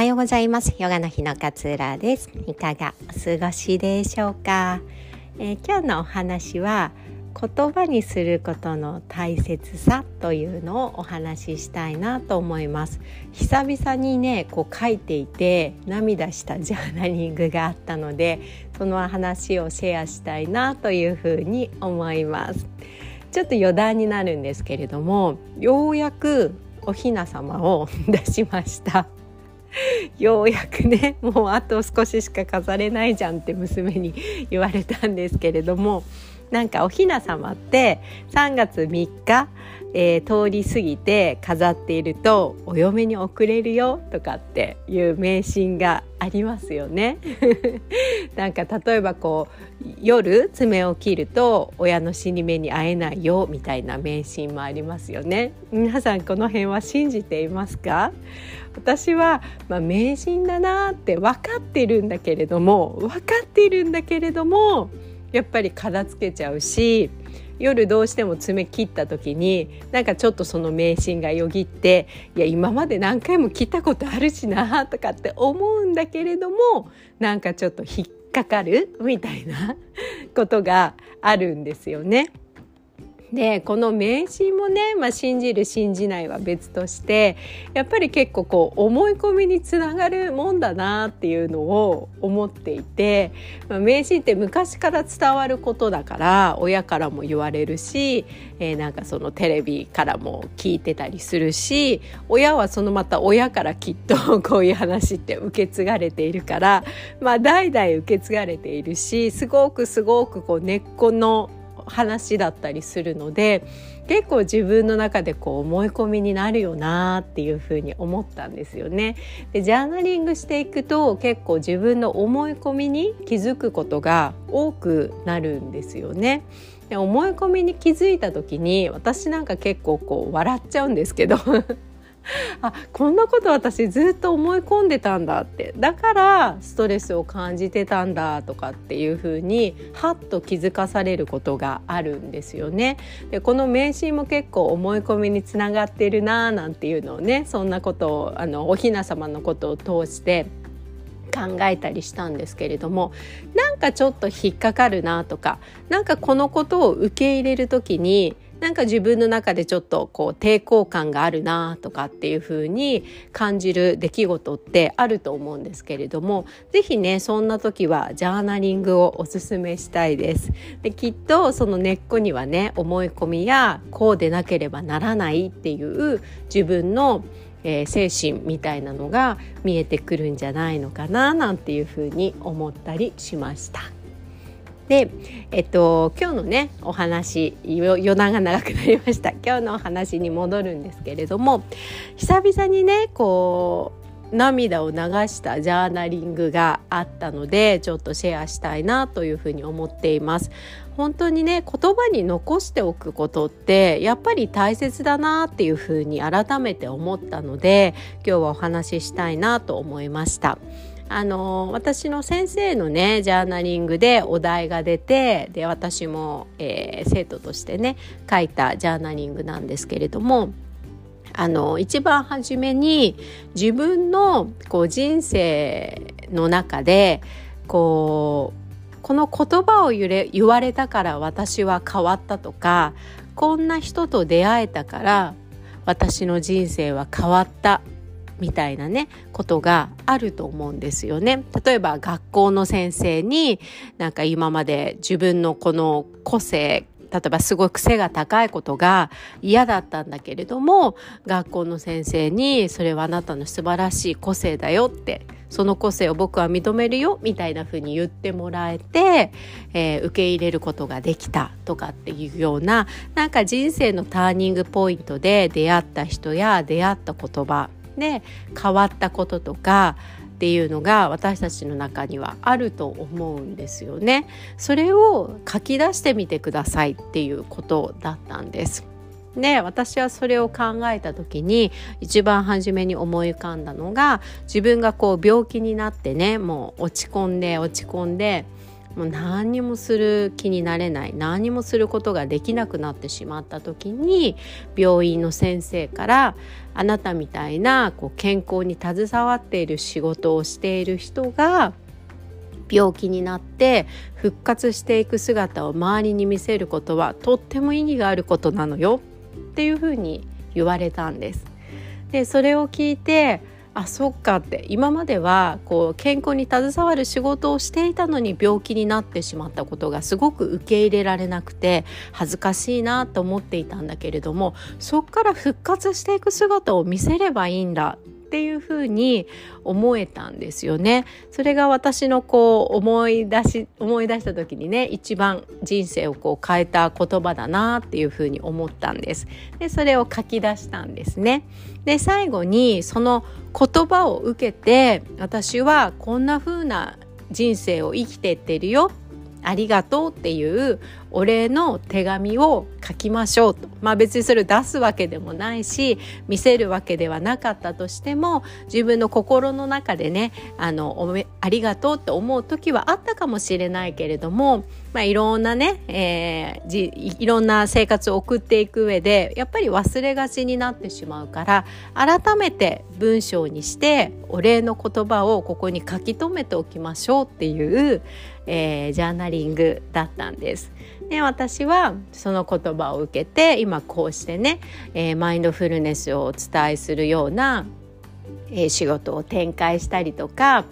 はようございます。ヨガの日の勝浦です。いかがお過ごしでしょうか、えー、今日のお話は言葉にすることの大切さというのをお話ししたいなと思います。久々にねこう書いていて涙したジャーナリングがあったのでその話をシェアしたいなというふうに思います。ちょっと余談になるんですけれどもようやくおひな様を 出しました。ようやくねもうあと少ししか飾れないじゃんって娘に言われたんですけれども。なんかおひな様って3月3日、えー、通り過ぎて飾っているとお嫁に送れるよとかっていう迷信がありますよね。なんか例えばこう夜爪を切ると親の死に目に会えないよみたいな迷信もありますよね。皆さんこの辺は信じていますか？私は、まあ、迷信だなって分かってるんだけれども分かっているんだけれどもやっぱり片付けちゃうし夜どうしても爪切った時になんかちょっとその迷信がよぎっていや今まで何回も切ったことあるしなとかって思うんだけれどもなんかちょっと引っかかるみたいなことがあるんですよね。でこの迷信もね、まあ、信じる信じないは別としてやっぱり結構こう思い込みにつながるもんだなっていうのを思っていて、まあ、迷信って昔から伝わることだから親からも言われるし、えー、なんかそのテレビからも聞いてたりするし親はそのまた親からきっと こういう話って受け継がれているから、まあ、代々受け継がれているしすごくすごくこう根っこの話だったりするので結構自分の中でこう思い込みになるよなっていうふうに思ったんですよね。でジャーナリングしていくと結構自分の思い込みに気づくことが多くなるんですよね。で思い込みに気づいた時に私なんか結構こう笑っちゃうんですけど あこんなこと私ずっと思い込んでたんだってだからストレスを感じてたんだとかっていうふうにはっと気づかされることがあるんですよね。でこの迷信も結構思い込みにつながってるなーなんていうのをねそんなことをあのお雛様のことを通して考えたりしたんですけれどもなんかちょっと引っかかるなとかなんかこのことを受け入れる時になんか自分の中でちょっとこう抵抗感があるなとかっていう風に感じる出来事ってあると思うんですけれども是非ねそんな時はジャーナリングをおすすめしたいです。できっとその根っこにはね思い込みやこうでなければならないっていう自分のえー、精神みたいなのが見えてくるんじゃないのかななんていうふうに思ったりしました。で、えっと、今日のねお話余談が長くなりました。今日のお話に戻るんですけれども久々にねこう涙を流したジャーナリングがあったのでちょっとシェアしたいなというふうに思っています。本当にね言葉に残しておくことってやっぱり大切だなっていうふうに改めて思ったので今日はお話ししたいなと思いました。あの私の先生のねジャーナリングでお題が出てで私も、えー、生徒としてね書いたジャーナリングなんですけれどもあの一番初めに自分のこう人生の中でこうこの言葉を言われたから私は変わったとかこんな人と出会えたから私の人生は変わった。みたいなねことがあると思うんですよね。例えば学校の先生になんか今まで自分のこの個性例えばすごく背が高いことが嫌だったんだけれども学校の先生にそれはあなたの素晴らしい個性だよってその個性を僕は認めるよみたいな風に言ってもらえて、えー、受け入れることができたとかっていうようななんか人生のターニングポイントで出会った人や出会った言葉で変わったこととかっていうのが私たちの中にはあると思うんですよね。それを書き出してみてくださいっていうことだったんです。で私はそれを考えた時に一番初めに思い浮かんだのが自分がこう病気になってねもう落ち込んで落ち込んでもう何にもする気になれない何にもすることができなくなってしまった時に病院の先生からあなたみたいなこう健康に携わっている仕事をしている人が病気になって復活していく姿を周りに見せることはとっても意義があることなのよっていうふうに言われたんです。でそれを聞いてあそっか。って今まではこう健康に携わる仕事をしていたのに病気になってしまったことがすごく受け入れられなくて恥ずかしいなと思っていたんだけれどもそっから復活していく姿を見せればいいんだ。っていうふうに思えたんですよね。それが私のこう思い出し思い出した時にね一番人生をこう変えた言葉だなっていうふうに思ったんです。でそれを書き出したんですね。で最後にその言葉を受けて私はこんな風な人生を生きてってるよありがとうっていうお礼の手紙を書きましょうとまあ別にそれを出すわけでもないし見せるわけではなかったとしても自分の心の中でねあのおめありがとうって思う時はあったかもしれないけれども、まあ、いろんなね、えー、いろんな生活を送っていく上でやっぱり忘れがちになってしまうから改めて文章にしてお礼の言葉をここに書き留めておきましょうっていう、えー、ジャーナリングだったんです。で私はその言葉を受けて今こうしてね、えー、マインドフルネスをお伝えするような、えー、仕事を展開したりとか、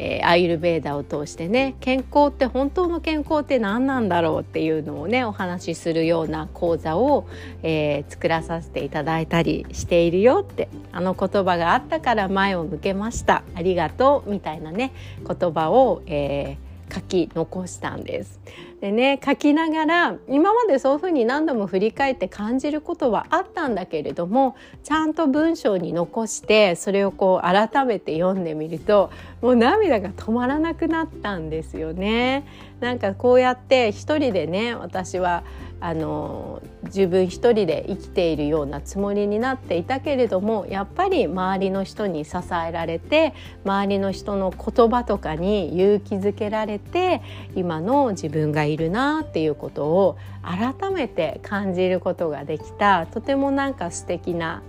えー、アイルベーダを通してね健康って本当の健康って何なんだろうっていうのをねお話しするような講座を、えー、作らさせていただいたりしているよってあの言葉があったから前を向けました。ありがとうみたいなね言葉を、えー書き残したんです。でね書きながら今までそういうふうに何度も振り返って感じることはあったんだけれどもちゃんと文章に残してそれをこう改めて読んでみるともう涙が止まらなくなったんですよね。なんかこうやって一人でね私はあの自分一人で生きているようなつもりになっていたけれどもやっぱり周りの人に支えられて周りの人の言葉とかに勇気づけられて今の自分がいるなっていうことを改めて感じることができたとてもなんか素敵な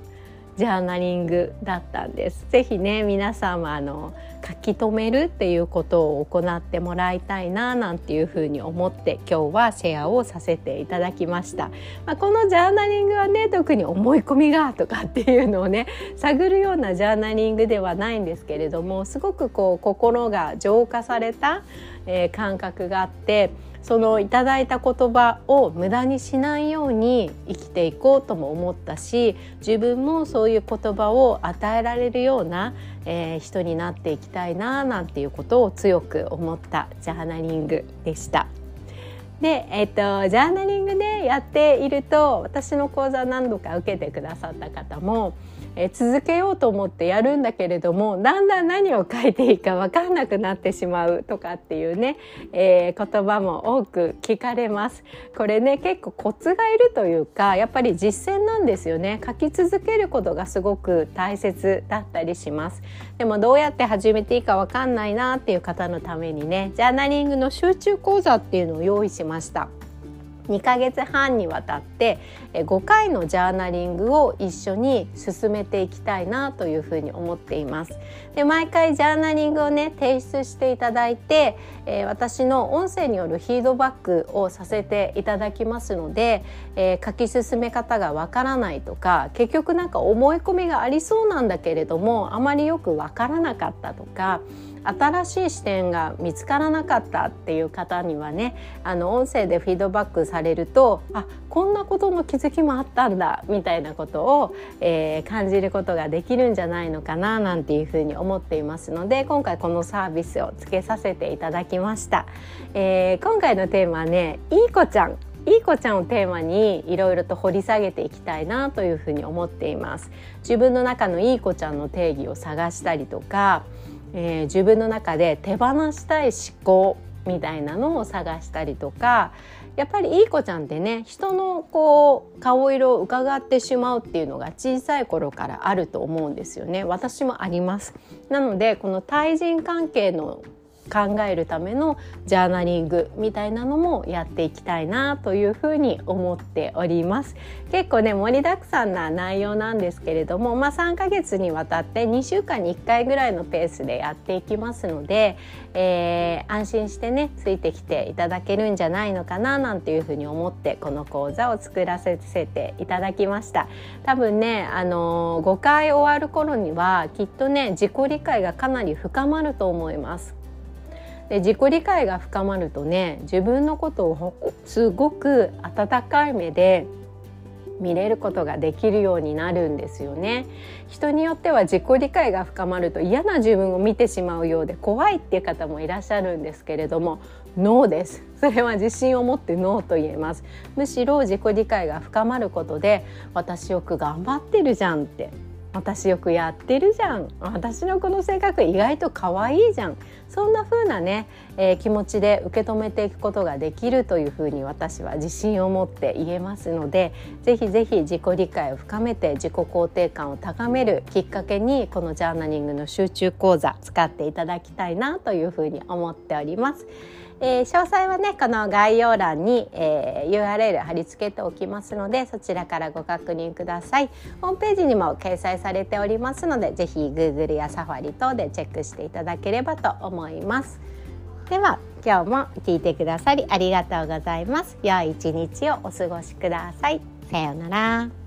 ジャーナリングだったんです。ぜひね皆さんはあの書き留めるっていうことを行ってもらいたいななんていうふうに思って今日はシェアをさせていただきました。まあ、このジャーナリングはね特に思い込みがとかっていうのをね探るようなジャーナリングではないんですけれどもすごくこう心が浄化された、えー、感覚があってそのいただいた言葉を無駄にしないように生きていこうとも思ったし自分もそういう言葉を与えられるような、えー、人になっていきたいななんていうことを強く思ったジャーナリングでした。で、えーと、ジャーナリングでやっていると私の講座何度か受けてくださった方もえ続けようと思ってやるんだけれどもだんだん何を書いていいか分かんなくなってしまうとかっていうね、えー、言葉も多く聞かれます。これね結構コツがいるというかやっぱり実践なんですよね書き続けることがすごく大切だったりします。でもどうやって始めていいか分かんないなっていう方のためにねジャーナリングの集中講座っていうのを用意しました。2ヶ月半にわたって5回のジャーナリングを一緒に進めていきたいなというふうに思っています。で毎回ジャーナリングをね提出していただいて、私の音声によるフィードバックをさせていただきますので、書き進め方がわからないとか結局なんか思い込みがありそうなんだけれどもあまりよくわからなかったとか新しい視点が見つからなかったっていう方にはねあの音声でフィードバックされるとあこんなことの気づきもあったんだみたいなことを、えー、感じることができるんじゃないのかななんていうふうに思っていますので今回このサービスをつけさせていただきました。えー、今回のテーマはねいい子ちゃんいい子ちゃんをテーマにいろいろと掘り下げていきたいなというふうに思っています自分の中のいい子ちゃんの定義を探したりとかえー、自分の中で手放したい思考みたいなのを探したりとかやっぱりいい子ちゃんってね人のこう顔色を伺ってしまうっていうのが小さい頃からあると思うんですよね。私もあります。なのでこの対人関係の考えるためのジャーナリングみたいなのもやっていきたいなというふうに思っております。結構ね盛りだくさんな内容なんですけれどもまあ3ヶ月にわたって2週間に1回ぐらいのペースでやっていきますので、えー、安心してねついてきていただけるんじゃないのかななんていうふうに思ってこの講座を作らせていただきました。多分ねあの5回終わる頃にはきっとね自己理解がかなり深まると思います。で自己理解が深まるとね自分のことをすごく温かい目で見れることができるようになるんですよね。人によっては自己理解が深まると嫌な自分を見てしまうようで怖いっていう方もいらっしゃるんですけれどもノーです。それは自信を持ってノーと言えます。むしろ自己理解が深まることで私よく頑張ってるじゃんって私よくやってるじゃん私のこの性格意外と可愛いじゃんそんな風なね、えー、気持ちで受け止めていくことができるというふうに私は自信を持って言えますのでぜひぜひ自己理解を深めて自己肯定感を高めるきっかけにこのジャーナリングの集中講座使っていただきたいなというふうに思っております。えー、詳細はねこの概要欄に、えー、URL 貼り付けておきますのでそちらからご確認ください。ホームページにも掲載されておりますのでぜひ Google や Safari 等でチェックしていただければと思います。では今日も聞いてくださりありがとうございます。良い一日をお過ごしください。さようなら。